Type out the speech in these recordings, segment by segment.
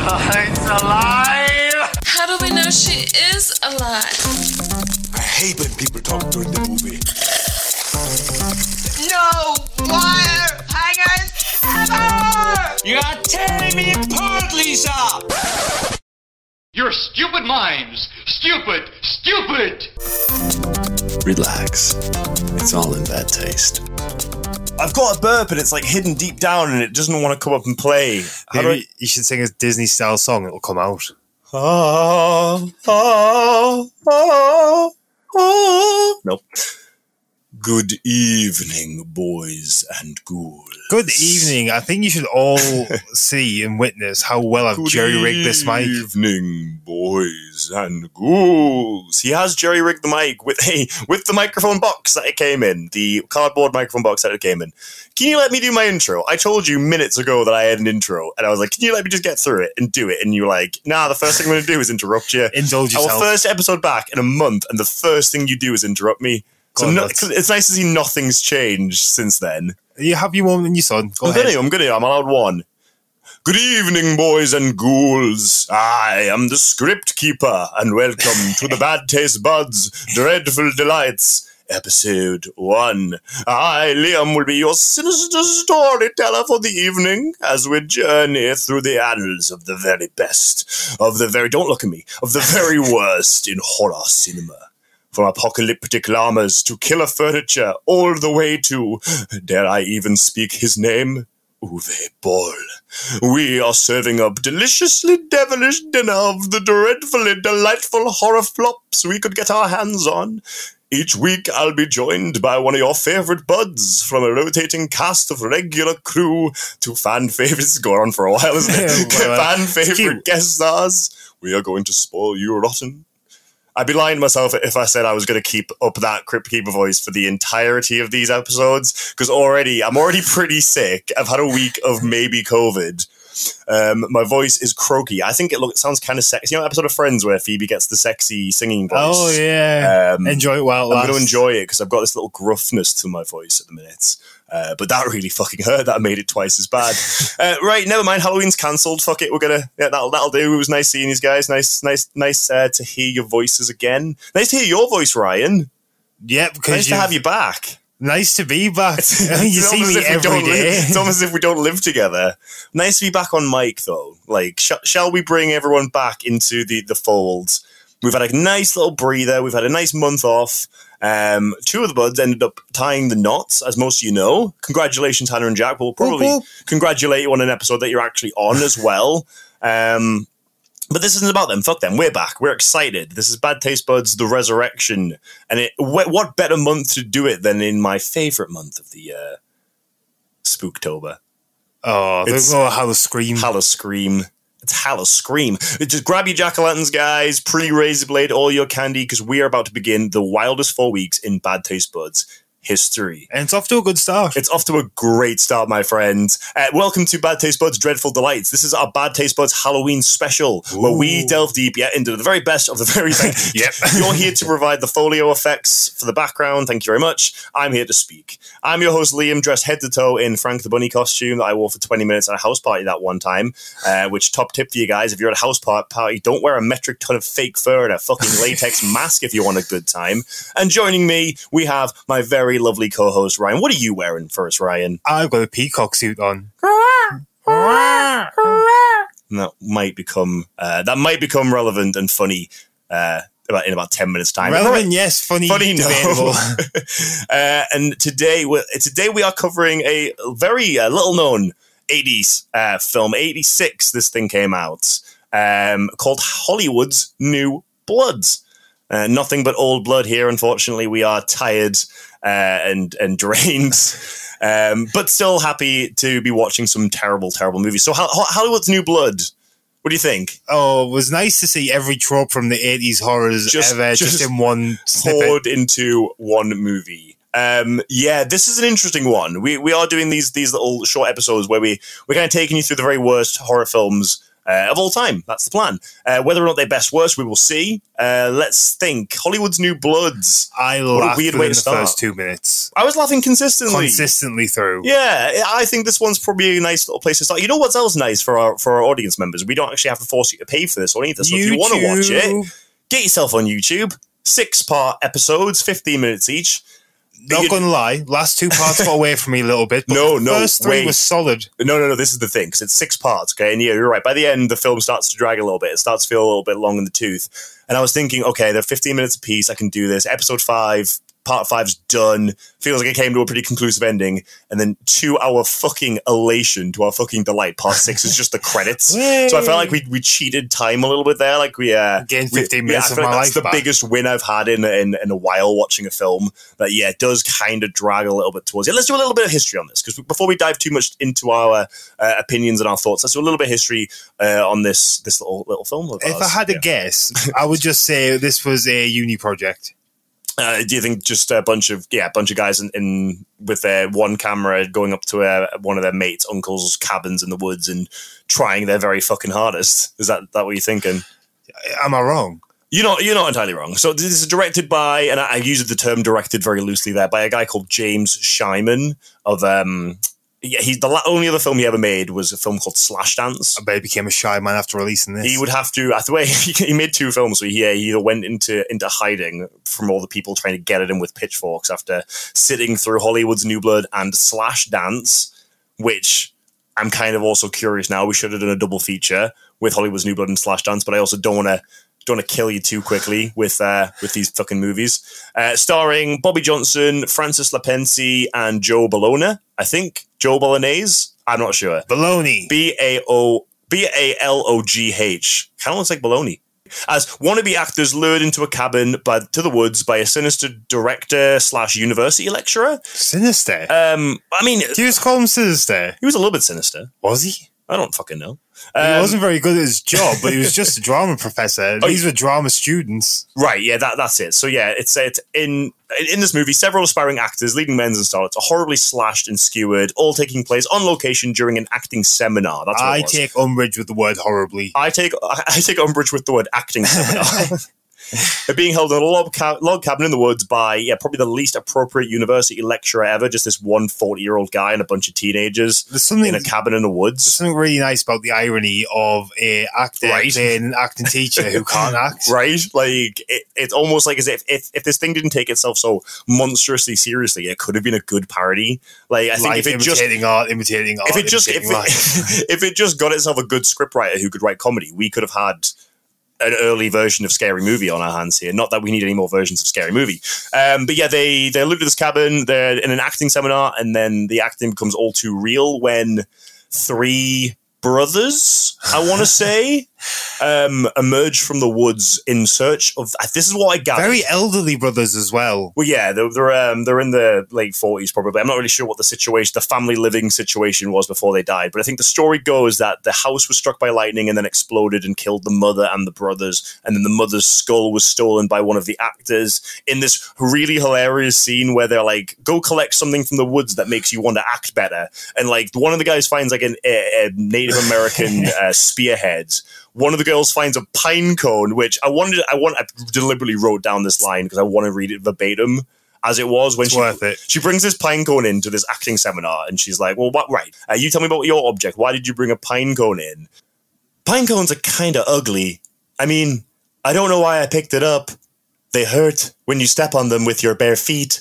Caroline's alive! How do we know she is alive? I hate when people talk during the movie. No wire hangers ever! You're tearing me apart, Lisa! Your stupid minds! Stupid! Stupid! Relax. It's all in bad taste. I've got a burp and it's like hidden deep down and it doesn't want to come up and play. How do I? You should sing a Disney style song, it'll come out. Ah, ah, ah, ah. Nope. Good evening, boys and ghouls. Good evening. I think you should all see and witness how well I've jerry rigged this mic. Good evening, boys and ghouls. He has jerry rigged the mic with a with the microphone box that it came in, the cardboard microphone box that it came in. Can you let me do my intro? I told you minutes ago that I had an intro, and I was like, "Can you let me just get through it and do it?" And you were like, "Nah, the first thing I'm going to do is interrupt you." Indulge yourself. Our first episode back in a month, and the first thing you do is interrupt me. So no, it's nice to see nothing's changed since then. You have your mum and your son. Go I'm ahead. gonna, I'm gonna, I'm allowed one. Good evening, boys and ghouls. I am the Crypt Keeper, and welcome to the Bad Taste Buds Dreadful Delights, episode one. I, Liam, will be your sinister storyteller for the evening as we journey through the annals of the very best, of the very, don't look at me, of the very worst in horror cinema. From apocalyptic llamas to killer furniture, all the way to, dare I even speak his name? Uwe Boll. We are serving up deliciously devilish dinner of the dreadfully delightful horror flops we could get our hands on. Each week I'll be joined by one of your favorite buds from a rotating cast of regular crew to fan favorites. Go on for a while, isn't it? Fan favorite guest stars. We are going to spoil you rotten. I'd be lying to myself if I said I was going to keep up that Crypt Keeper voice for the entirety of these episodes because already I'm already pretty sick. I've had a week of maybe COVID. Um, my voice is croaky. I think it look, sounds kind of sexy. You know, episode of Friends where Phoebe gets the sexy singing voice. Oh, yeah. Um, Enjoy it while it I'm going to enjoy it because I've got this little gruffness to my voice at the minute. Uh, but that really fucking hurt. That made it twice as bad. uh, right, never mind. Halloween's cancelled. Fuck it. We're gonna. Yeah, that'll that'll do. It was nice seeing these guys. Nice, nice, nice uh, to hear your voices again. Nice to hear your voice, Ryan. Yeah, because Nice to have you back. Nice to be back. you It's see almost me we don't. Live, it's almost as if we don't live together. Nice to be back on mic, though. Like, sh- shall we bring everyone back into the the fold? We've had a nice little breather. We've had a nice month off. Um, two of the buds ended up tying the knots, as most of you know. Congratulations, Hannah and Jack. We'll probably Whoop, whoop. congratulate you on an episode that you're actually on as well. Um, but this isn't about them. Fuck them. We're back. We're excited. This is Bad Taste Buds, The Resurrection. And it, wh- what better month to do it than in my favorite month of the year? Spooktober. Oh, It's- there's no how to scream. Halla Scream. It's Scream. Just grab your jack o' lanterns, guys. Pre razor blade all your candy because we are about to begin the wildest four weeks in Bad Taste Buds history. and it's off to a good start. It's off to a great start, my friend. Uh, welcome to Bad Taste Buds Dreadful Delights. This is our Bad Taste Buds Halloween special, where we delve deep yeah, into the very best of the very best. Yep. You're here to provide the foley effects for the background. Thank you very much. I'm here to speak. I'm your host, Liam, dressed head to toe in Frank the Bunny costume that I wore for 20 minutes at a house party that one time. Uh, which, top tip for you guys, if you're at a house party, don't wear a metric ton of fake fur and a fucking latex mask if you want a good time. And joining me, we have my very lovely co host, Ryan. What are you wearing first, Ryan? I've got a peacock suit on. And that might become uh, that might become relevant and funny uh, about in about ten minutes time. Relevant, yes. Funny, Funny, no. uh, and today, we today we are covering a very uh, little known '80s uh, film. '86, this thing came out um, called Hollywood's New Bloods. Uh, nothing but old blood here. Unfortunately, we are tired and and drained, um, but still happy to be watching some terrible, terrible movies. So, Ho- Ho- Hollywood's New Blood. What do you think? Oh, it was nice to see every trope from the 80s horrors Just- ever just, just in one snippet. poured into one movie. Um, yeah, this is an interesting one. We we are doing these these little short episodes where we we're kind of taking you through the very worst horror films uh, of all time. That's the plan. Uh, whether or not they're best worst, we will see. Uh, let's think. Hollywood's New Bloods. I a laughed weird way the to start. first two minutes, I was laughing consistently. consistently through. Yeah, I think this one's probably a nice little place to start. You know what's else nice for our for our audience members? We don't actually have to force you to pay for this or anything. So if you want to watch it, get yourself on YouTube. Six part episodes, fifteen minutes each. Not gonna lie, last two parts got away from me a little bit. But No, no, first three wait. was solid. No, no, no. This is the thing because it's six parts. Okay, and yeah, you're right. By the end, the film starts to drag a little bit. It starts to feel a little bit long in the tooth. And I was thinking, okay, they're 15 minutes a piece. I can do this. Episode five, part five's done. Feels like it came to a pretty conclusive ending. And then to our fucking elation, to our fucking delight, part six is just the credits. so I felt like we we cheated time a little bit there. Like we uh, Gained 15 yeah, minutes I of like my that's life the back. biggest win I've had in, in in a while watching a film. But yeah, it does kind of drag a little bit towards it. Let's do a little bit of history on this because before we dive too much into our uh, opinions and our thoughts, let's do a little bit of history uh, on this this little little film. Of If I had to Yeah. guess, I would just say this was a uni project. Uh, do you think just a bunch of yeah, a bunch of guys in, in with their one camera going up to uh, one of their mates' uncles' cabins in the woods and trying their very fucking hardest? Is that that what you're thinking? Am I wrong? You're not. You're not entirely wrong. So this is directed by, and I, I use the term "directed" very loosely there, by a guy called James Shyman of. um yeah, he's the la- only other film he ever made was a film called Slash Dance. I bet he became a shy man after releasing this. He would have to. I way he made two films. So he, yeah, he either went into into hiding from all the people trying to get at him with pitchforks after sitting through Hollywood's New Blood and Slash Dance, which I'm kind of also curious now. We should have done a double feature with Hollywood's New Blood and Slash Dance, but I also don't want to don't want to kill you too quickly with uh, with these fucking movies. Uh, starring Bobby Johnson, Francis Lapensi, and Joe Bologna. I think Joe Bolognese. I'm not sure. Baloney. B A O B A L O G H. Kind of looks like baloney. As wannabe actors lured into a cabin by, to the woods by a sinister director slash university lecturer. Sinister. Um, I mean, Do you just call him Sinister? he was a little bit sinister. Was he? I don't fucking know. He Um, wasn't very good at his job, but he was just a drama professor. Oh, These were drama students. Right, yeah, that, that's it. So yeah, it's it's in in this movie, several aspiring actors, leading men and starlets, are horribly slashed and skewered, all taking place on location during an acting seminar. That's what I it take umbrage with the word horribly. I take I I take umbrage with the word acting seminar. They're being held in a log, ca- log cabin in the woods by yeah probably the least appropriate university lecturer ever. Just this one 40 year old guy and a bunch of teenagers There's something in a cabin in the woods. There's something really nice about the irony of a actor Right. playing an acting teacher who can't act. Right, like it, it's almost like as if, if if this thing didn't take itself so monstrously seriously, it could have been a good parody. Like I think Life if it just imitating art, imitating art. if it just if it, if it just got itself a good scriptwriter who could write comedy, we could have had an early version of Scary Movie on our hands here. Not that we need any more versions of Scary Movie, um, but yeah, they they live to this cabin. They're in an acting seminar, and then the acting becomes all too real when three brothers, I want to say, um, emerge from the woods in search of. This is what I gather. very elderly brothers as well. Well, yeah, they're they're, um, they're in the late forties probably. I'm not really sure what the situation, the family living situation was before they died, but I think the story goes that the house was struck by lightning and then exploded and killed the mother and the brothers, and then the mother's skull was stolen by one of the actors in this really hilarious scene where they're like, "Go collect something from the woods that makes you want to act better," and like one of the guys finds like an, a, a Native American uh, spearhead. One of the girls finds a pine cone, which I wanted. I want. I deliberately wrote down this line because I want to read it verbatim as it was when It's she worth it. she brings this pine cone into this acting seminar, and she's like, "Well, what? Right? Uh, you tell me about your object. Why did you bring a pine cone in? Pine cones are kind of ugly. I mean, I don't know why I picked it up. They hurt when you step on them with your bare feet.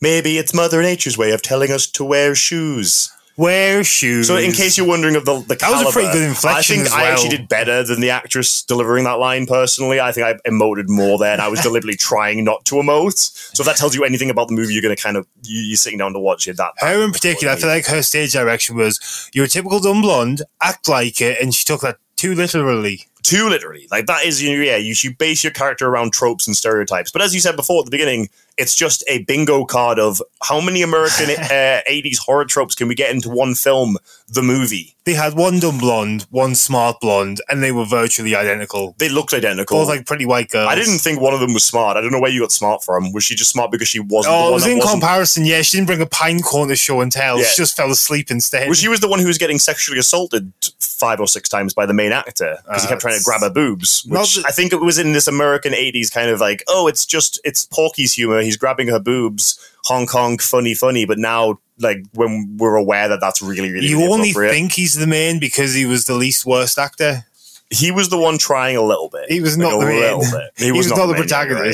Maybe it's Mother Nature's way of telling us to wear shoes." Wear shoes. So, in case you're wondering of the the That was a pretty good inflection I think I well. actually did better than the actress delivering that line. Personally, I think I emoted more there, and I was deliberately trying not to emote. So, if that tells you anything about the movie, you're going to kind of you, you're sitting down to watch it. That her in particular, I feel like her stage direction was you're a typical dumb blonde, act like it, and she took that too literally. Too literally. Like that is you yeah, you should base your character around tropes and stereotypes. But as you said before at the beginning, it's just a bingo card of how many American uh, 80s horror tropes can we get into one film, the movie. They had one dumb blonde, one smart blonde, and they were virtually identical. They looked identical. Both like pretty white girls. I didn't think one of them was smart. I don't know where you got smart from. Was she just smart because she wasn't the Oh, it was in wasn't comparison. Yeah, she didn't bring a pine cone to show and tell. Yeah. She just fell asleep instead. Well, she was the one who was getting sexually assaulted five or six times by the main actor because he Uh, kept trying to grab her boobs. Which I think it was in this American '80s kind of like, oh, it's just it's Porky's humor. He's grabbing her boobs, Hong Kong, funny, funny. But now, like when we're aware that that's really, really, You really only think he's the main because he was the least worst actor. he was the one trying a little bit. He was Like, not the main. little bit. He, was, not, the main, yeah, right.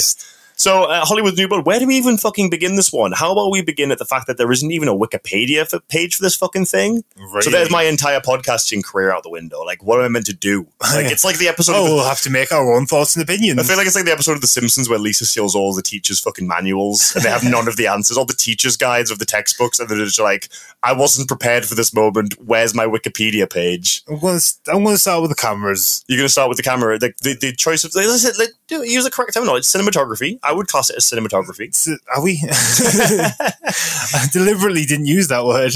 So, uh, Hollywood New Blood, where do we even fucking begin this one? How about we begin at the fact that there isn't even a Wikipedia for, page for this fucking thing? So there's my entire podcasting career out the window. Like, what am I meant to do? Like, it's like the episode Oh, of the, we'll have to make our own thoughts and opinions. I feel like it's like the episode of The Simpsons where Lisa steals all the teachers' fucking manuals and they have none of the answers, all the teachers' guides of the textbooks, and they're just like, I wasn't prepared for this moment. Where's my Wikipedia page? I'm going to start with the cameras. You're going to start with the camera. The, the, the choice of, let's, let, do, use the correct terminology. Cinematography. I would class it as cinematography. S- Are we? I deliberately didn't use that word.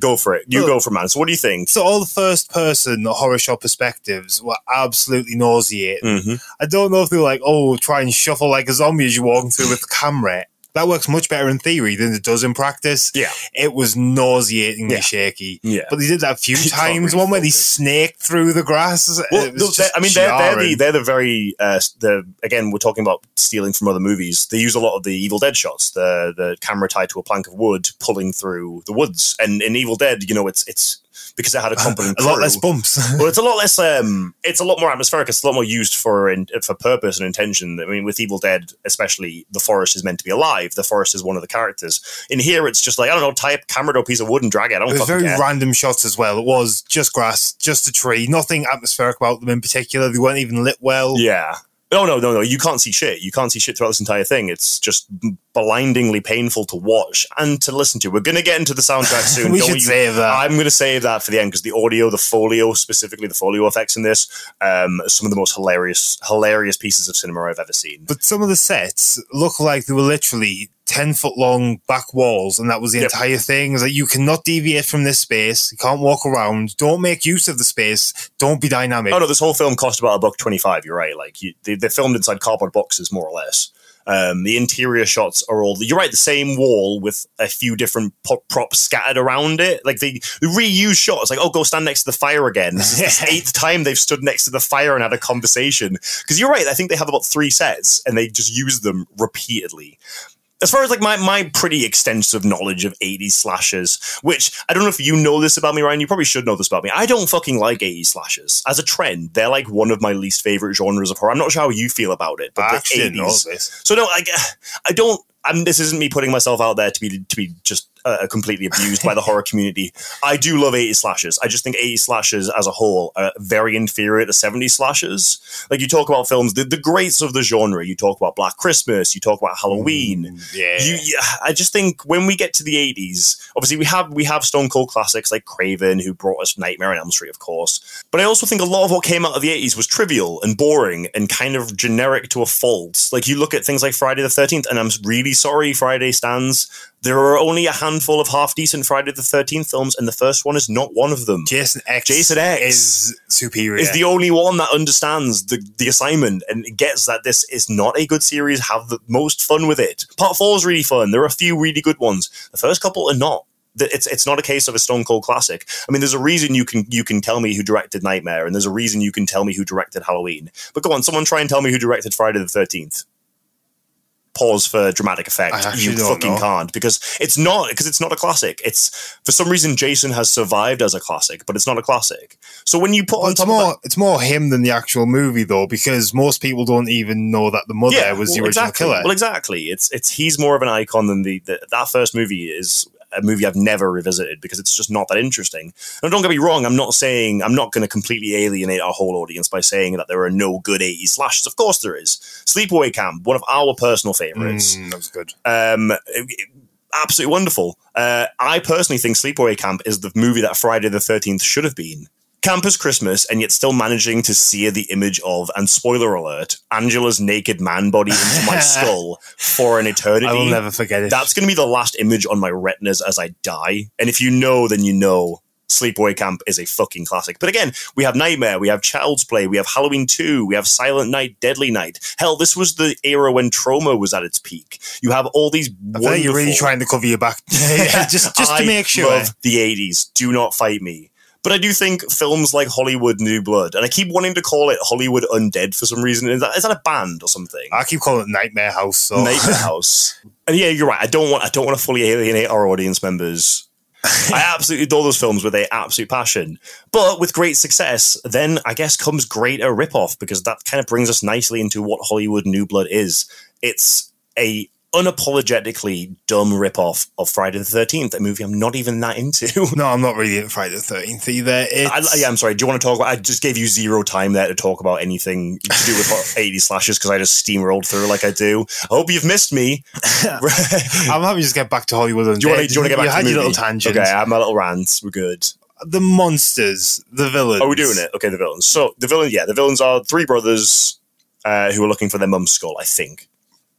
Go for it. You Oh. go for man. So, what do you think? So all the first person horror show perspectives were absolutely nauseating. Mm-hmm. I don't know if they were like, oh, try and shuffle like a zombie as you're walking through with the camera. That works much better in theory than it does in practice. Yeah. It was nauseatingly Yeah. shaky. Yeah. But they did that a few can't times. really One where they snaked through the grass. Well, no, I mean, they're, they're the they're the very uh, the again we're talking about stealing from other movies. They use a lot of the Evil Dead shots, the the camera tied to a plank of wood, pulling through the woods. And in Evil Dead, you know, it's it's because it had a competent a lot less bumps. well, it's a lot less. Um, it's a lot more atmospheric. It's a lot more used for in, for purpose and intention. I mean, with Evil Dead, especially, the forest is meant to be alive. The forest is one of the characters. In here, it's just like I don't know, tie camera to a piece of wood and drag it. I don't It was very care. random shots as well. It was just grass, just a tree, nothing atmospheric about them in particular. They weren't even lit well. Yeah. No, no, no, no. You can't see shit. You can't see shit throughout this entire thing. It's just blindingly painful to watch and to listen to. We're going to get into the soundtrack soon. We don't should you- save that. I'm going to save that for the end because the audio, the foley, specifically the foley effects in this, um, some of the most hilarious, hilarious pieces of cinema I've ever seen. But some of the sets look like they were literally 10 foot long back walls, and that was the Yep. entire thing. Is that you cannot deviate from this space, you can't walk around, don't make use of the space, don't be dynamic. Oh no, this whole film cost about a buck twenty-five. You're right. Like you, they, they're filmed inside cardboard boxes, more or less. Um, the interior shots are all you're right. The same wall with a few different po- props scattered around it. Like they, they reuse shots. Like oh, go stand next to the fire again. This is the eighth time they've stood next to the fire and had a conversation. Because you're right. I think they have about three sets and they just use them repeatedly as far as like my, my pretty extensive knowledge of 80s slashes, which I don't know if you know this about me, Ryan, you probably should know this about me. I don't fucking like 80s slashes As a trend, they're like one of my least favorite genres of horror. I'm not sure how you feel about it, but I the actually didn't know 80s. this. So no, I, I don't. I'm, this isn't me putting myself out there to be to be just uh, completely abused by the horror community. I do love 80 slashers. I just think 80 slashers as a whole are very inferior to 70 slashers. Like you talk about films, the, the greats of the genre. You talk about Black Christmas. You talk about Halloween. Yeah. You, yeah, I just think when we get to the 80s, obviously we have we have Stone Cold classics like Craven, who brought us Nightmare on Elm Street, of course. But I also think a lot of what came out of the 80s was trivial and boring and kind of generic to a fault. Like you look at things like Friday the 13th, and I'm really sorry, Friday stands. There are only a handful of half decent Friday the 13th films, and the first one is not one of them. Jason X, Jason X is superior. Is the only one that understands the, the assignment and gets that this is not a good series. Have the most fun with it. Part four is really fun. There are a few really good ones. The first couple are not. It's it's not a case of a Stone Cold classic. I mean, there's a reason you can you can tell me who directed Nightmare, and there's a reason you can tell me who directed Halloween. But go on, someone try and tell me who directed Friday the Thirteenth. Pause for dramatic effect. You fucking know. can't because it's not because it's not a classic. It's for some reason Jason has survived as a classic, but it's not a classic. So when you put Well, on it's top of that, more it's more him than the actual movie though, because most people don't even know that the mother was the well, original exactly. killer. Well, exactly. It's it's he's more of an icon than the, the that first movie is a movie I've never revisited because it's just not that interesting. And don't get me wrong, I'm not saying I'm not going to completely alienate our whole audience by saying that there are no good 80s slashes. Of course there is. Sleepaway Camp, one of our personal favorites. Mm, that was good. Um, absolutely wonderful. Uh, I personally think Sleepaway Camp is the movie that Friday the 13th should have been. Campus Christmas, and yet still managing to sear the image of, and spoiler alert, Angela's naked man body into my skull for an eternity. I will never forget it. That's going to be the last image on my retinas as I die. And if you know, then you know. Sleepaway Camp is a fucking classic. But again, we have Nightmare, we have Child's Play, we have Halloween 2, we have Silent Night, Deadly Night. Hell, this was the era when Troma was at its peak. You have all these I feel like you're really trying to cover your back, just just to make sure. love the 80s. Do not fight me. But I do think films like Hollywood New Blood, and I keep wanting to call it Hollywood Undead for some reason. Is that, is that a band or something? I keep calling it Nightmare House. So. Nightmare House. And yeah, you're right. I don't want I don't want to fully alienate our audience members. I absolutely adore those films with a absolute passion. But with great success, then I guess comes greater ripoff because that kind of brings us nicely into what Hollywood New Blood is. It's a unapologetically dumb ripoff of Friday the Thirteenth, a movie I'm not even that into. No, I'm not really into Friday the Thirteenth either. It's, I, yeah, I'm sorry. Do you want to talk about? I just gave you zero time there to talk about anything to do with 80 slashes because I just steamrolled through like I do. I hope you've missed me. I'm happy to just get back to Hollywood. And Do you want to, do you want to get back you to had the your little tangent. Okay, I have my little rants. We're good. The monsters, the villains. Are we doing it? Okay, the villains. So the villain, yeah, the villains are three brothers uh, who are looking for their mum's skull. I think.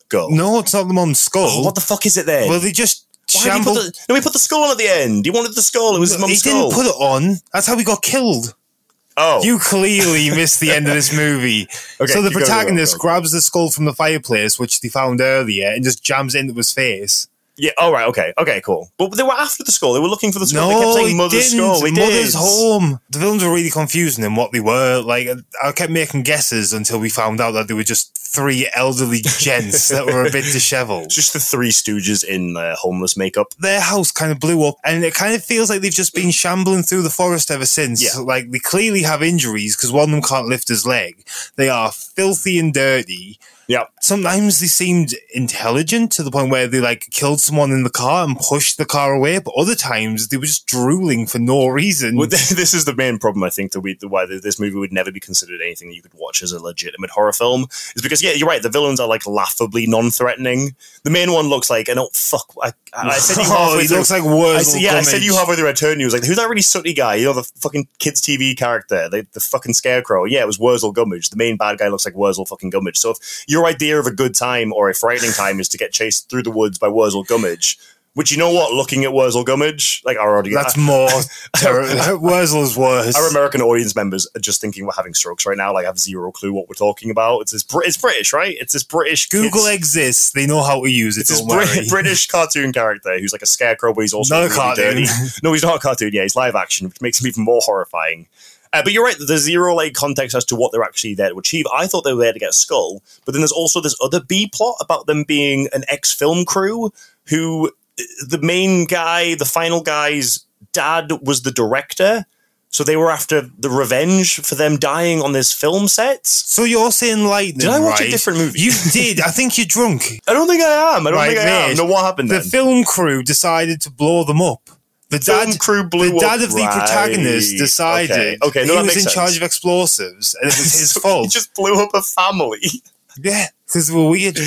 Go. No, it's not the mum's skull. Oh, what the fuck is it then? well, they just Why did he shambled. put the, no, he put the skull on at the end. He wanted the skull. It was his mum's skull. he didn't put it on. That's how he got killed. oh, You clearly missed the end of this movie. Okay, so the protagonist go, go. grabs the skull from the fireplace, which they found earlier, and just jams it into his face. Yeah. All right. Okay. Okay. Cool. But they were after the skull. They were looking for the skull. they kept saying he mother's didn't. skull. They Mother's did. home. The villains were really confusing in what they were. Like I kept making guesses until we found out that they were just three elderly gents that were a bit dishevelled. Just the three stooges in uh, homeless makeup. their house kind of blew up, and it kind of feels like they've just been shambling through the forest ever since. Yeah. Like they clearly have injuries because one of them can't lift his leg. They are filthy and dirty. Yeah. Sometimes they seemed intelligent to the point where they like killed someone in the car and pushed the car away, but other times they were just drooling for no reason. Well, this is the main problem, I think, that we, why this movie would never be considered anything that you could watch as a legitimate horror film. Is because, yeah, you're right. The villains are like laughably non-threatening. The main one looks like, and oh fuck, I, I I said you Oh, halfway he through- looks like I Wurzel said, yeah, I said you halfway through. I turned he was like, "Who's that really sooty guy? You know, the fucking kids' TV character, the, the fucking scarecrow." Yeah, it was Wurzel Gummidge. The main bad guy looks like Wurzel fucking Gummidge. So if your idea of a good time or a frightening time is to get chased through the woods by Wurzel Gummidge, which you know what, looking at Wurzel Gummidge, like our audience, That's more terrible. Wurzel's worse. our American audience members are just thinking we're having strokes right now. Like, I have zero clue what we're talking about. It's this, Br- it's British, right? It's this British Google kids- exists. They know how to use it. It's this worry. British cartoon character who's like a scarecrow, but he's also Not a really cartoon. dirty. No, he's not a cartoon. Yeah, he's live action, which makes him even more horrifying. Uh, but you're right. There's zero like context as to what they're actually there to achieve. I thought they were there to get a skull, but then there's also this other B plot about them being an ex-film crew who the main guy, the final guy's dad, was the director. So they were after the revenge for them dying on this film set. So you're saying lightning? Did I watch a different movie? You did. I think you're drunk. I don't think I am. I don't Right, think I am. No, what happened The then? film crew decided to blow them up. The Film dad, crew blew the dad up. of the Right. protagonist decided Okay, okay, no, he was in charge of explosives, and it was his So fault. He just blew up a family. yeah, because we're weird.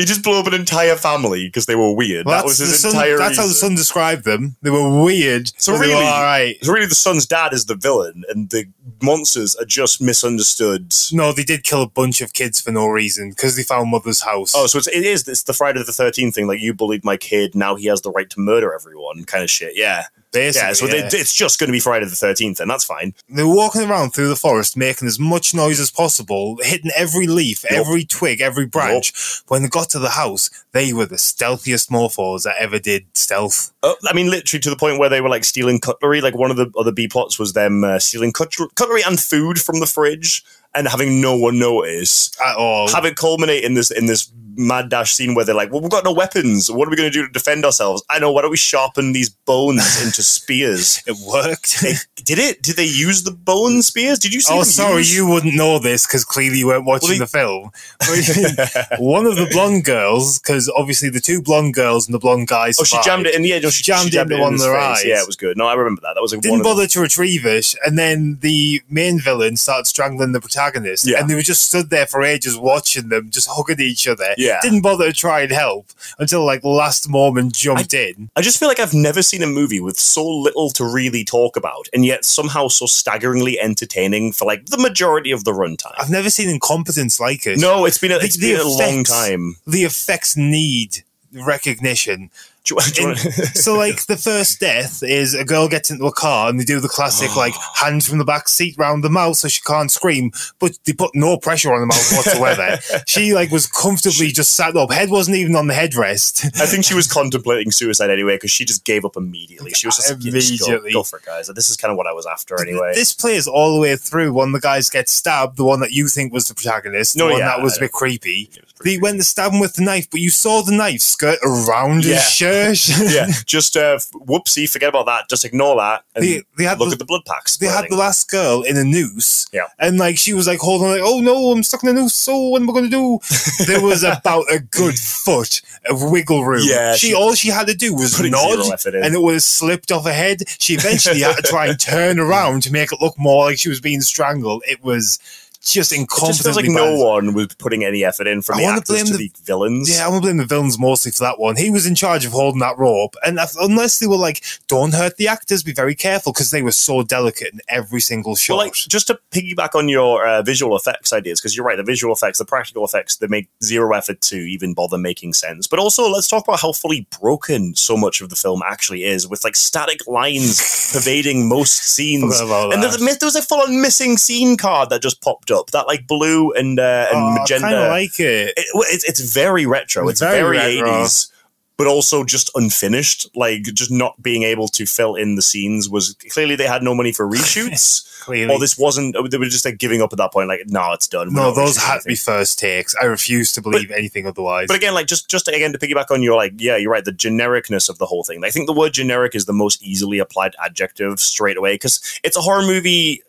He just blew up an entire family because they were weird. Well, that was his son- entire. That's how the son described them. They were weird. So but they were really- all right. So really, the son's dad is the villain, and the monsters are just misunderstood. No, they did kill a bunch of kids for no reason because they found mother's house. Oh, so it's, it is it's the Friday the Thirteenth thing. Like you bullied my kid, now he has the right to murder everyone, kind of shit. Yeah, basically. yeah. So yeah. They, it's just going to be Friday the Thirteenth, and that's fine. They were walking around through the forest, making as much noise as possible, hitting every leaf, Yup. every twig, every branch. When they got to the house, they were the stealthiest morphos that ever did stealth. Uh, I mean, literally to the point where they were like stealing cutlery. Like one of the other B plots was them uh, stealing cutlery, cutlery and food from the fridge and having no one notice. At all. Have it culminate in this in this mad dash scene where they're like, "Well, we've got no weapons. What are we going to do to defend ourselves?" I know. Why don't we sharpen these bones into spears? it worked. They- did it? Did they use the bone spears? Did you see? Oh, sorry, use- you wouldn't know this because clearly you weren't watching Well, the film. One of the blonde girls, because obviously the two blonde girls and the blonde guys. Oh, she jammed it in the edge. No, oh, she, Jammed she it into in one his of their face. eyes. Yeah, it was good. No, I remember that. That was like Didn't one of the- bother to retrieve it, and then the main villain started strangling the protagonist, Yeah. and they were just stood there for ages watching them, just hugging each other. Yeah. Didn't bother to try and help until like last moment jumped in. I just feel like I've never seen a movie with so little to really talk about, and yet somehow so staggeringly entertaining for like the majority of the runtime. I've never seen incompetence like it. No, it's been a, The- it's the been a long time. the effects need recognition. Do you, do you so like the first death is a girl gets into a car and they do the classic like oh. hand from the back seat round the mouth so she can't scream, but they put no pressure on the mouth whatsoever. she like was comfortably just sat up. Head wasn't even on the headrest. I think she was contemplating suicide anyway because she just gave up immediately. She was just like, "Yeah, just go- Go, for it, guys. This is kind of what I was after anyway. This plays all the way through. One the guys gets stabbed, the one that you think was the protagonist, the No, one yeah, that was a bit creepy. They went to stab him with the knife, but you saw the knife skirt around Yeah. his shirt. yeah, just uh, whoopsie, forget about that. Just ignore that and They- they had look the- at the blood packs. they had the last girl in a noose. Yeah. And like she was like holding like, oh no, I'm stuck in a noose. So what am I gonna do? there was about a good foot of wiggle room. Yeah, She, she- all she had to do was nod zero effort in. and it was slipped off her head. She eventually had to try and turn around to make it look more like she was being strangled. It was just It incompetently just like no one was putting any effort in from I the actors blame to the- the villains. Yeah, I want to blame the villains mostly for that one. He was in charge of holding that rope, and unless they were like, "Don't hurt the actors, be very careful," because they were so delicate in every single shot. Well, like just to piggyback on your uh, visual effects ideas, because you're right, the visual effects, the practical effects, they make zero effort to even bother making sense. But also, let's talk about how fully broken so much of the film actually is, with like static lines pervading most scenes. And there was a full-on missing scene card that just popped up, that like blue and uh, and Oh, I magenta. kind of like it. it, it's, it's very retro. It's, It's very 80s, but also just unfinished. Like, just not being able to fill in the scenes was clearly they had no money for reshoots. Clearly. or this wasn't, they were just like giving up at that point, like, no, it's done. We're No, those had to be first takes. I refuse to believe anything otherwise. But again, like just just again to piggyback on your like, yeah, you're right. The genericness of the whole thing. I think the word generic is the most easily applied adjective straight away because it's a horror movie.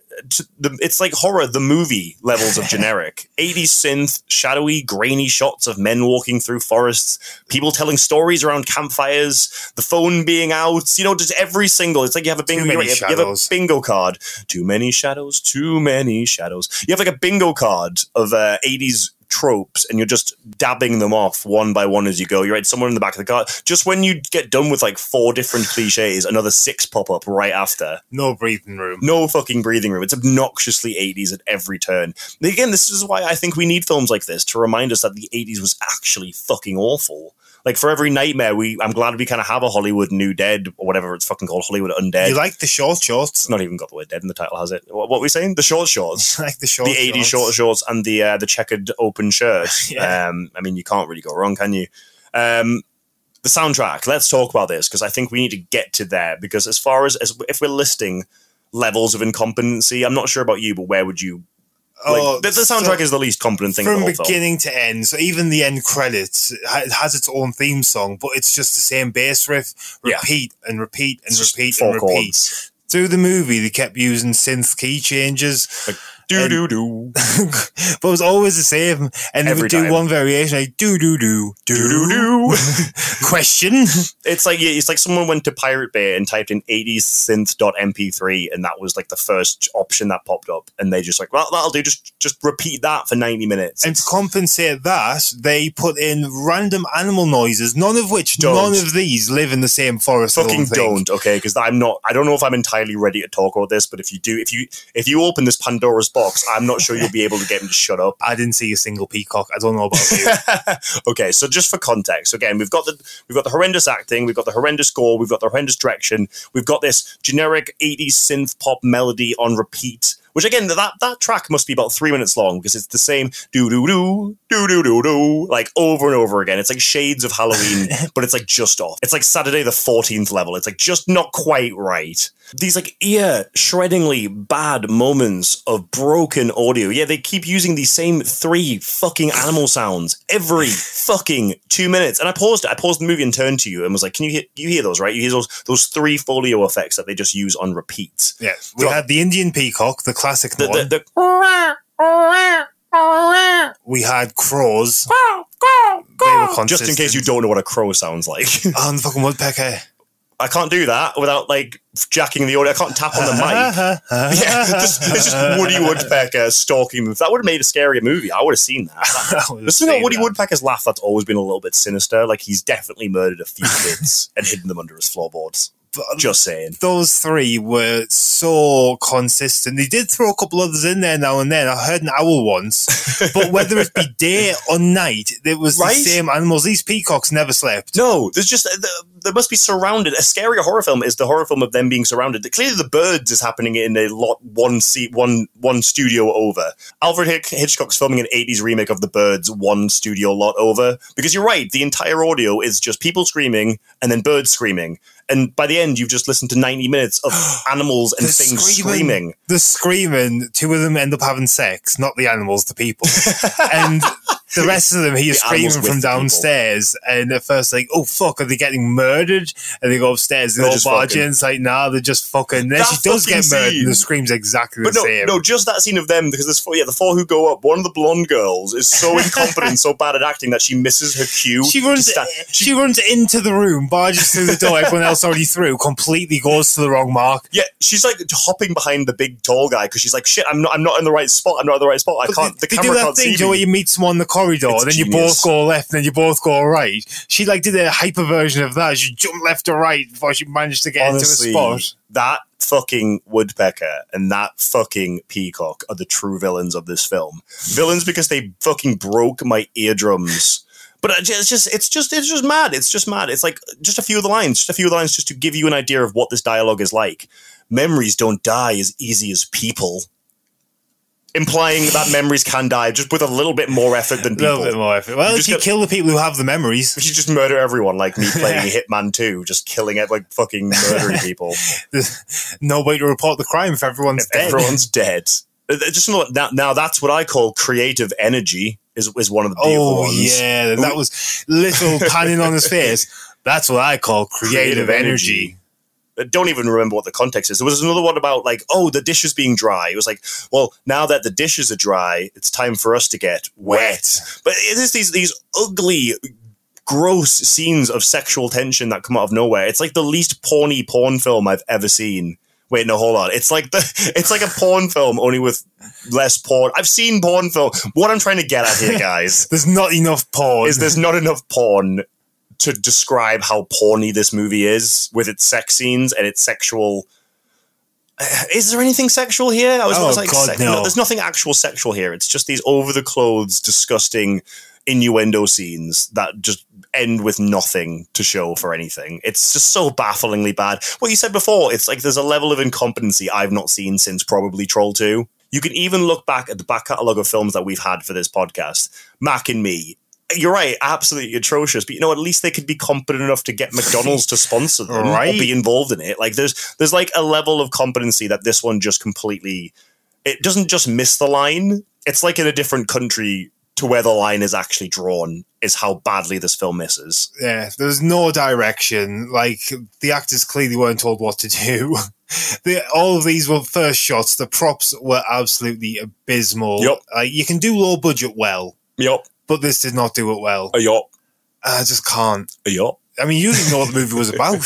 The, it's like horror, the movie levels of generic. 80s synth, shadowy, grainy shots of men walking through forests, people telling stories around campfires, the phone being out. You know, just every single. It's like you have a bingo. you have- you have a bingo card. Too many shadows. Too many shadows. You have like a bingo card of uh, 80s tropes and you're just dabbing them off one by one as you go. You're right, someone in the back of the car. Just when you get done with like four different cliches, another six pop up right after. no breathing room. No fucking breathing room. It's obnoxiously 80s at every turn. Again, this is why I think we need films like this to remind us that the 80s was actually fucking awful. Like for every nightmare, we I'm glad we kind of have a Hollywood New Dead or whatever it's fucking called, Hollywood Undead. You like the short shorts? it's not even got the word dead in the title, has it? What, what were we saying? The short shorts like the short the eighty short shorts and the uh, the checkered open shirt. Yeah. um, I mean, you can't really go wrong, can you? Um, the soundtrack. Let's talk about this because I think we need to get to there because as far as, as if we're listing levels of incompetency, I'm not sure about you, but where would you? Like, Oh, the, the so- soundtrack is the least competent thing from whole film. beginning to end. So even the end credits it has its own theme song, but it's just the same bass riff, Yeah. repeat and repeat and It's repeat and repeat. chords. Through the movie, they kept using synth key changes, Like, do do do. but it was always the same. And they Every would do time. one variation like do do do Do do do. question. It's like yeah, it's like someone went to Pirate Bay and typed in 80s synth.mp3 and that was like the first option that popped up and they just like well that'll do just just repeat that for 90 minutes. And to compensate that, they put in random animal noises, none of which, Don't. none of these live in the same forest. Fucking don't don't okay because i'm not i don't know if i'm entirely ready to talk about this but if you do if you if you open this pandora's box i'm not sure you'll be able to get him to shut up. I didn't see a single peacock. I don't know about you. okay so just for context again we've got the we've got the horrendous acting we've got the horrendous score we've got the horrendous direction we've got this generic 80s synth pop melody on repeat which again that that track must be about three minutes long because it's the same do do do do do do do like over and over again. It's like shades of halloween but it's like just off. It's like saturday the 14th level. It's like just not quite right these like ear shreddingly bad moments of broken audio. Yeah, they keep using these same three fucking animal sounds every fucking two minutes. And I paused it. I paused the movie and turned to you and was like, "Can you hear? You hear those? Right? You hear those those three foley effects that they just use on repeat? yeah, we had the Indian peacock, the classic The, one. the, the, we had crows. They were just in case you don't know what a crow sounds like, Oh, ah, and the fucking woodpecker. I can't do that without like jacking the audio. I can't tap on the mic. Yeah, just, it's just Woody Woodpecker stalking them. That would have made a scarier movie. I would have seen that. I would've The thing about Woody that. Woodpecker's laugh that's always been a little bit sinister. Like he's definitely murdered a few kids and hidden them under his floorboards. Just saying. those three were so consistent. They did throw a couple others in there now and then. I heard an owl once, but whether it be day or night, it was Right? the same animals. These peacocks never slept. No, there's just uh, th- there must be surrounded. A scarier horror film is the horror film of them being surrounded. Clearly, the birds is happening in a lot one seat one one studio over. Alfred Hitch- Hitchcock's filming an '80s remake of The Birds one studio lot over. Because you're right, the entire audio is just people screaming and then birds screaming. And by the end, you've just listened to 90 minutes of animals and things screaming. The screaming. Two of them end up having sex, not the animals, the people. and the rest of them, he is screaming from the people. downstairs. And at first, like, oh fuck, are they getting murdered? And they go upstairs. They They're all barge in. It's like, nah, they're just fucking. Then That she does get murdered, scene. and the scream's exactly But the no, same. no, just that scene of them because there's four, yeah, the four who go up. One of the blonde girls is so incompetent, so bad at acting that she misses her cue. She runs. sta- she, runs into the room, barges through the door. Everyone else already through. Completely goes to the wrong mark. Yeah, she's like hopping behind the big tall guy because she's like, "Shit, I'm not, I'm not in the right spot. I'm not in the right spot. I But can't. they, The they do that can't thing, see me." you meet someone in the corridor, It's then you both go left, and then you both go right. She like did a hyper version of that. She jumped left or right before she managed to get Honestly, into a spot. that fucking woodpecker and that fucking peacock are the true villains of this film. Villains because they fucking broke my eardrums. But it's just, it's just, it's just mad. It's just mad. It's like just a few of the lines, just a few of the lines, just to give you an idea of what this dialogue is like. Memories don't die as easy as people. Implying that memories can die just with a little bit more effort than people. A little bit more effort. Well, You if you got- kill the people who have the memories, if You just murder everyone like me playing Hitman 2, just killing it like fucking murdering people. there's nobody to report the crime if everyone's dead. Everyone's dead. Uh, Just now, now that's what I call creative energy. Is is one of the beautiful Oh ones. yeah, that was little panning on his face. That's what I call creative, energy. I don't even remember what the context is. There was another one about like, oh, the dish is being dry. It was like, well, now that the dishes are dry, it's time for us to get wet. But it is these these ugly, gross scenes of sexual tension that come out of nowhere. It's like the least porny porn film I've ever seen. Wait, no, hold on. It's like the it's like a porn film only with less porn. I've seen porn film. What I'm trying to get at here, guys, There's not enough porn. is there's not enough porn to describe how porny this movie is with its sex scenes and its sexual. Is there anything sexual here? I was, I Oh, was like, God, sex- no. there's nothing actual sexual here. It's just these over the clothes, disgusting innuendo scenes that just end with nothing to show for anything. It's just so bafflingly bad. What you said before, it's like there's a level of incompetency I've not seen since probably Troll 2. You can even look back at the back catalogue of films that we've had for this podcast. Mac and me. You're right, absolutely atrocious. But you know, at least they could be competent enough to get McDonald's to sponsor them Right. or be involved in it. Like there's there's like a level of competency that this one just completely it doesn't just miss the line. It's like in a different country to where the line is actually drawn is how badly this film misses. yeah, there's no direction. Like the actors clearly weren't told what to do. the, all of these were first shots. The props were absolutely abysmal. Yep. Like you can do low budget well, Yup. But this did not do it well. A yup. I just can't. A yup. I mean, you didn't know what the movie was about.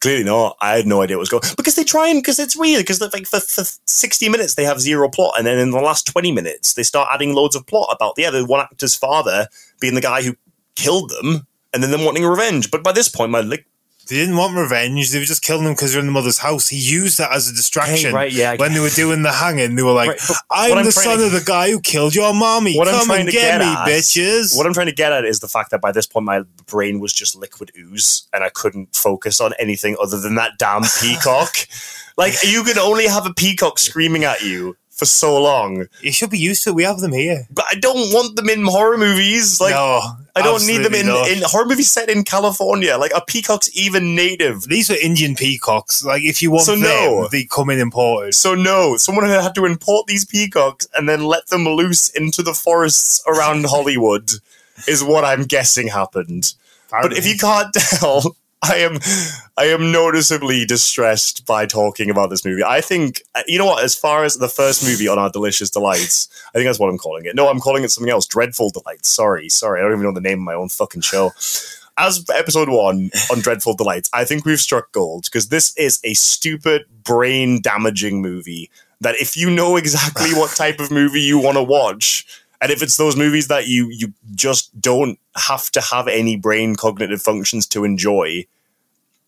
Clearly not. I had no idea what was going because they try and because it's weird because like for, for sixty minutes they have zero plot and then in the last twenty minutes they start adding loads of plot about yeah the one actor's father being the guy who killed them and then them wanting revenge. But by this point, my like They didn't want revenge. They were just killing them because they're in the mother's house. He used that as a distraction. Hey, right, yeah, When they were doing the hanging, they were like, Right, "I'm I'm the son to- of the guy who killed your mommy. what I'm Come trying and to get, get me, at, bitches." What I'm trying to get at is the fact that by this point my brain was just liquid ooze and I couldn't focus on anything other than that damn peacock. like you can only have a peacock screaming at you for so long, you should be used to it. We have them here. but I don't want them in horror movies. Like no, I don't need them in, not. in horror movies set in California. Like a peacock's even native. These were Indian peacocks. Like if you want So them, no. they come in imported. So no, someone had to import these peacocks and then let them loose into the forests around Hollywood. Is what I'm guessing happened. But if you can't tell, I am I am noticeably distressed by talking about this movie. I think uh, you know what. As far as the first movie on our Delicious Delights, I think that's what I'm calling it. No, I'm calling it something else. Dreadful Delights. Sorry, sorry. I don't even know the name of my own fucking show. As episode one on Dreadful Delights, I think we've struck gold because this is a stupid, brain damaging movie. That if you know exactly what type of movie you want to watch, and if it's those movies that you you just don't have to have any brain cognitive functions to enjoy,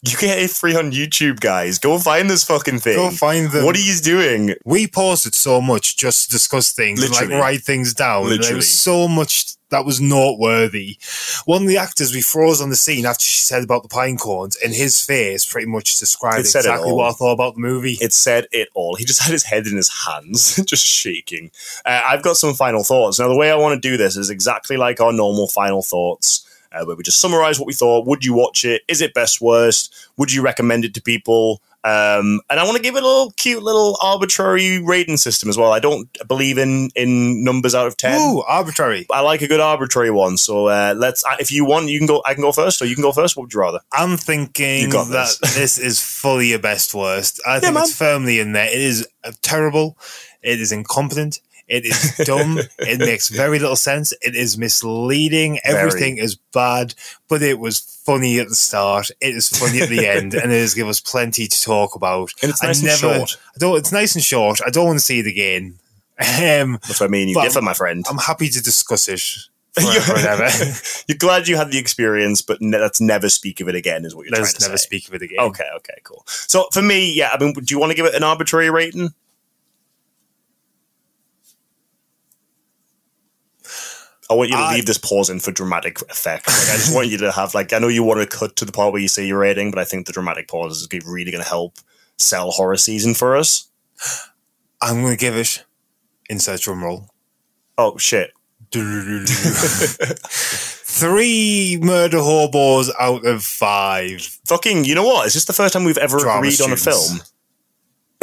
You get it free on YouTube, guys. Go find this fucking thing. Go find them. What are you doing? we paused it so much just to discuss things, Literally. like write things down. and There was so much that was noteworthy. One of the actors we froze on the scene after she said about the pine cones, and his face pretty much described It exactly what I thought about the movie. It said it all. He just had his head in his hands, just shaking. Uh, I've got some final thoughts. Now, the way I want to do this is exactly like our normal final thoughts, uh, where we just summarize what we thought. Would you watch it? Is it best, worst? Would you recommend it to people? Um, and I want to give it a little cute little arbitrary rating system as well. I don't believe in in numbers out of ten. Ooh, arbitrary. I like a good arbitrary one. So uh, let's. If you want, you can go. I can go first, or you can go first. What would you rather? I'm thinking that this. this is fully your best worst. I think man. it's firmly in there. It is uh, terrible. It is incompetent. It is dumb. it makes very little sense. It is misleading. Very. Everything is bad, but it was funny at the start. It is funny at the end, and it has given us plenty to talk about. And it's I nice and short. I don't. It's nice and short. I don't want to see it again. Um, That's what I mean. You differ, my friend. I'm happy to discuss it forever. You're glad you had the experience, but ne- let's never speak of it again. Is what you're Let's trying to never say. speak of it again. Okay, okay, cool. So for me, yeah, I mean, do you want to give it an arbitrary rating? I want you to I- leave this pause in for dramatic effect. Like, I just want you to have like I know you want to cut to the part where you say your rating, but I think the dramatic pause is really going to help sell horror season for us. I'm going to give it inside drum roll. Oh shit! Three murder hobos out of five. Fucking, you know what? Is this the first time we've ever Drama agreed on a film?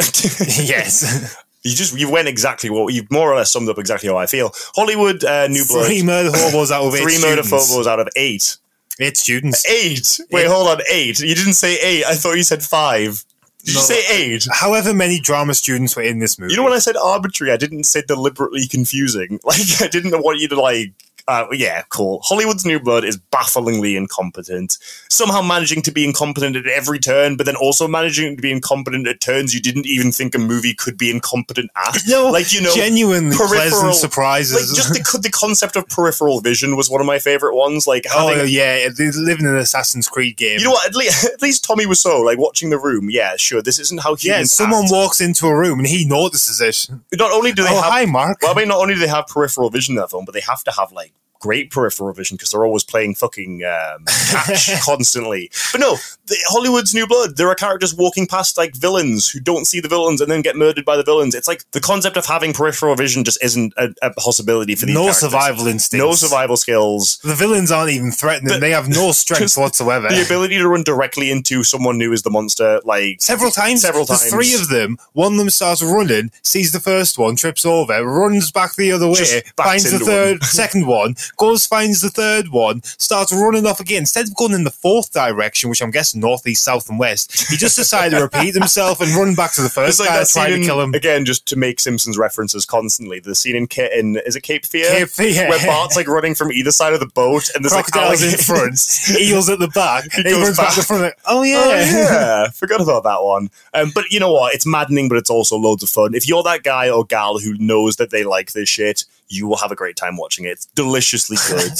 yes. You just you went exactly what you more or less summed up exactly how I feel. Hollywood uh, New Blood, Three murder hobos out of eight three murder students. out of eight. Eight students. Eight. Wait, Eight. hold on. Eight. You didn't say eight. I thought you said five. Did No. you say eight? However many drama students were in this movie. You know when I said arbitrary, I didn't say deliberately confusing. Like I didn't want you to like. Uh, yeah, cool. Hollywood's New Blood is bafflingly incompetent. Somehow managing to be incompetent at every turn, but then also managing to be incompetent at turns you didn't even think a movie could be incompetent at. No, like you know, genuinely pleasant surprises. Like just the, the concept of peripheral vision was one of my favorite ones. Like oh yeah, living in an Assassin's Creed game. you know what? At least, at least Tommy was so like watching the room. Yeah, sure. This isn't how he. yeah, someone act. walks into a room and he notices it. Not only do they oh have hi, Mark. Well, I mean, not only do they have peripheral vision in that film, but they have to have like great peripheral vision because they're always playing fucking um, catch constantly. But no, the, Hollywood's New Blood. There are characters walking past like villains who don't see the villains and then get murdered by the villains. It's like the concept of having peripheral vision just isn't a, a possibility for these no characters. survival instincts. no survival skills. The villains aren't even threatening. The- they have no strength whatsoever. The ability to run directly into someone who is the monster, like Several times. Several times. three of them. One of them starts running, sees the first one, trips over, runs back the other way, finds the third, second one, goes, finds the third one, starts running off again. Instead of going in the fourth direction, which I'm guessing north, east, south, and west, he just decided to repeat himself and run back to the first It's like guy that that tried to kill him. again, just to make Simpsons references constantly. The scene in, Ca- in is it Cape Fear, Cape Fear. where Bart's like running from either side of the boat, and there's Crocodiles like in front, eels at the back, He he runs back. back. to the front. Like, oh yeah, Oh yeah, forgot about that one. Um, but you know what? It's maddening, but it's also loads of fun. If you're that guy or gal who knows that they like this shit, you will have a great time watching it. It's deliciously good.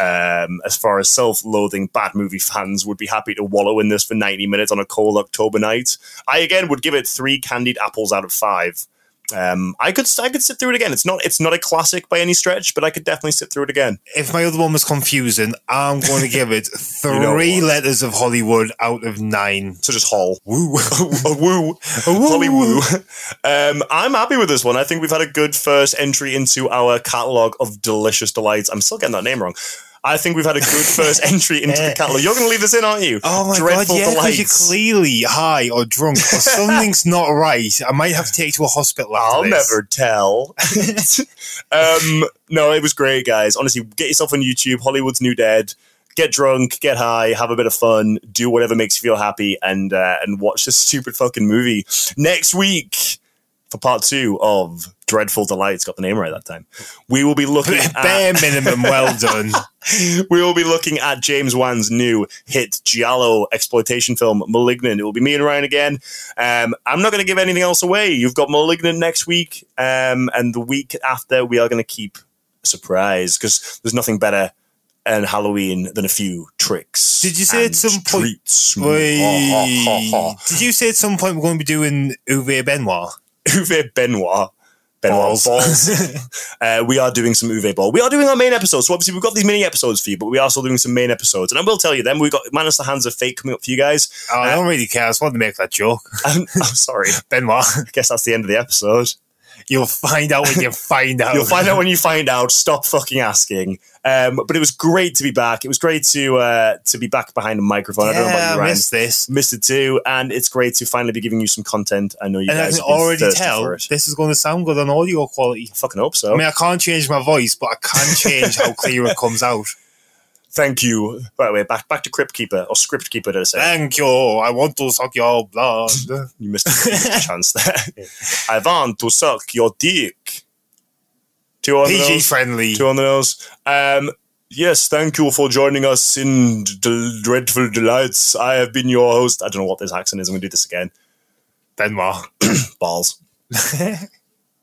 um, as far as self-loathing bad movie fans would be happy to wallow in this for 90 minutes on a cold October night. I again would give it three candied apples out of five. Um, I could I could sit through it again. It's not it's not a classic by any stretch, but I could definitely sit through it again. if my other one was confusing, I'm going to give it three know letters of Hollywood out of nine. So just Hall. Woo. a woo, Holly woo. Um, I'm happy with this one. I think we've had a good first entry into our catalog of delicious delights. I'm still getting that name wrong. I think we've had a good first entry into the catalog. You're going to leave this in, aren't you? Oh my Dreadful god, yeah, because you're clearly high or drunk or something's not right. I might have to take you to a hospital I'll this. never tell. um, no, it was great, guys. Honestly, get yourself on YouTube. Hollywood's New Dead. Get drunk, get high, have a bit of fun, do whatever makes you feel happy, and uh, and watch this stupid fucking movie next week for part two of Dreadful Delights. Got the name right that time. We will be looking at Bare minimum, well done. we will be looking at James Wan's new hit Giallo exploitation film, Malignant. It will be me and Ryan again. Um, I'm not going to give anything else away. You've got Malignant next week, um, and the week after, we are going to keep a surprise because there's nothing better and Halloween than a few tricks. Did you say at some point-. Wait. Ha, ha, ha. Did you say at some point we're going to be doing Uwe Benoit? Uwe Benoit. Benoit Balls. balls. uh, we are doing some Uwe Boll. We are doing our main episodes. So obviously we've got these mini episodes for you, but we are still doing some main episodes. And I will tell you then, we've got Manos the Hands of Fate coming up for you guys. Oh, I don't really care. I just wanted to make that joke. I'm, I'm sorry. Benoit, I guess that's the end of the episode. You'll find out when you find out. You'll find out when you find out. Stop fucking asking. Um, but it was great to be back. It was great to uh, to be back behind a microphone. I don't know about Yeah, you, I Ryan. missed this. Missed it too, and it's great to finally be giving you some content. I know you And I guys can have been already tell for it. this is going to sound good on audio quality. Fucking hope so. I mean, I can't change my voice, but I can change how clear it comes out. Thank you. By the way, back back to Crypt Keeper or Script Keeper, did I say? Thank you. I want to suck your blood. You missed a, you missed a chance there. I want to suck your dick. Two on the PG friendly. Two on the nose. Um, yes, thank you for joining us in D- Dreadful Delights. I have been your host. I don't know what this accent is. I'm going to do this again. Benoit. Balls.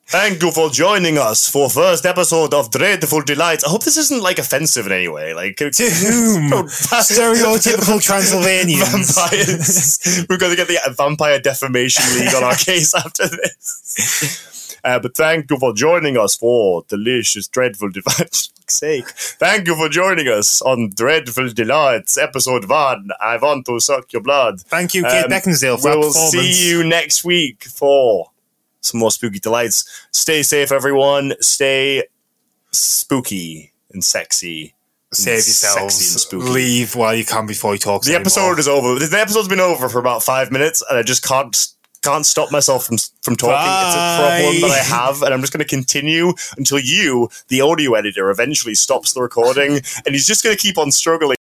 Thank you for joining us for first episode of Dreadful Delights. I hope this isn't like offensive in any way. Like To whom? Stereotypical Transylvanians. vampires. We're going to get the Vampire Defamation League on our case after this. Uh, but thank you for joining us for Delicious Dreadful Delights. Sake. Thank you for joining us on Dreadful Delights, episode one. I want to suck your blood. Thank you, Kate Um, Beckinsale, for we'll see you next week for some more spooky delights. Stay safe, everyone. Stay spooky and sexy. Save and yourselves. spooky. Leave while you can before he talks. The episode is over. The episode's been over for about five minutes, and I just can't can't stop myself from from talking. It's a problem that I have, and I'm just going to continue until you, the audio editor, eventually stops the recording, and he's just going to keep on struggling.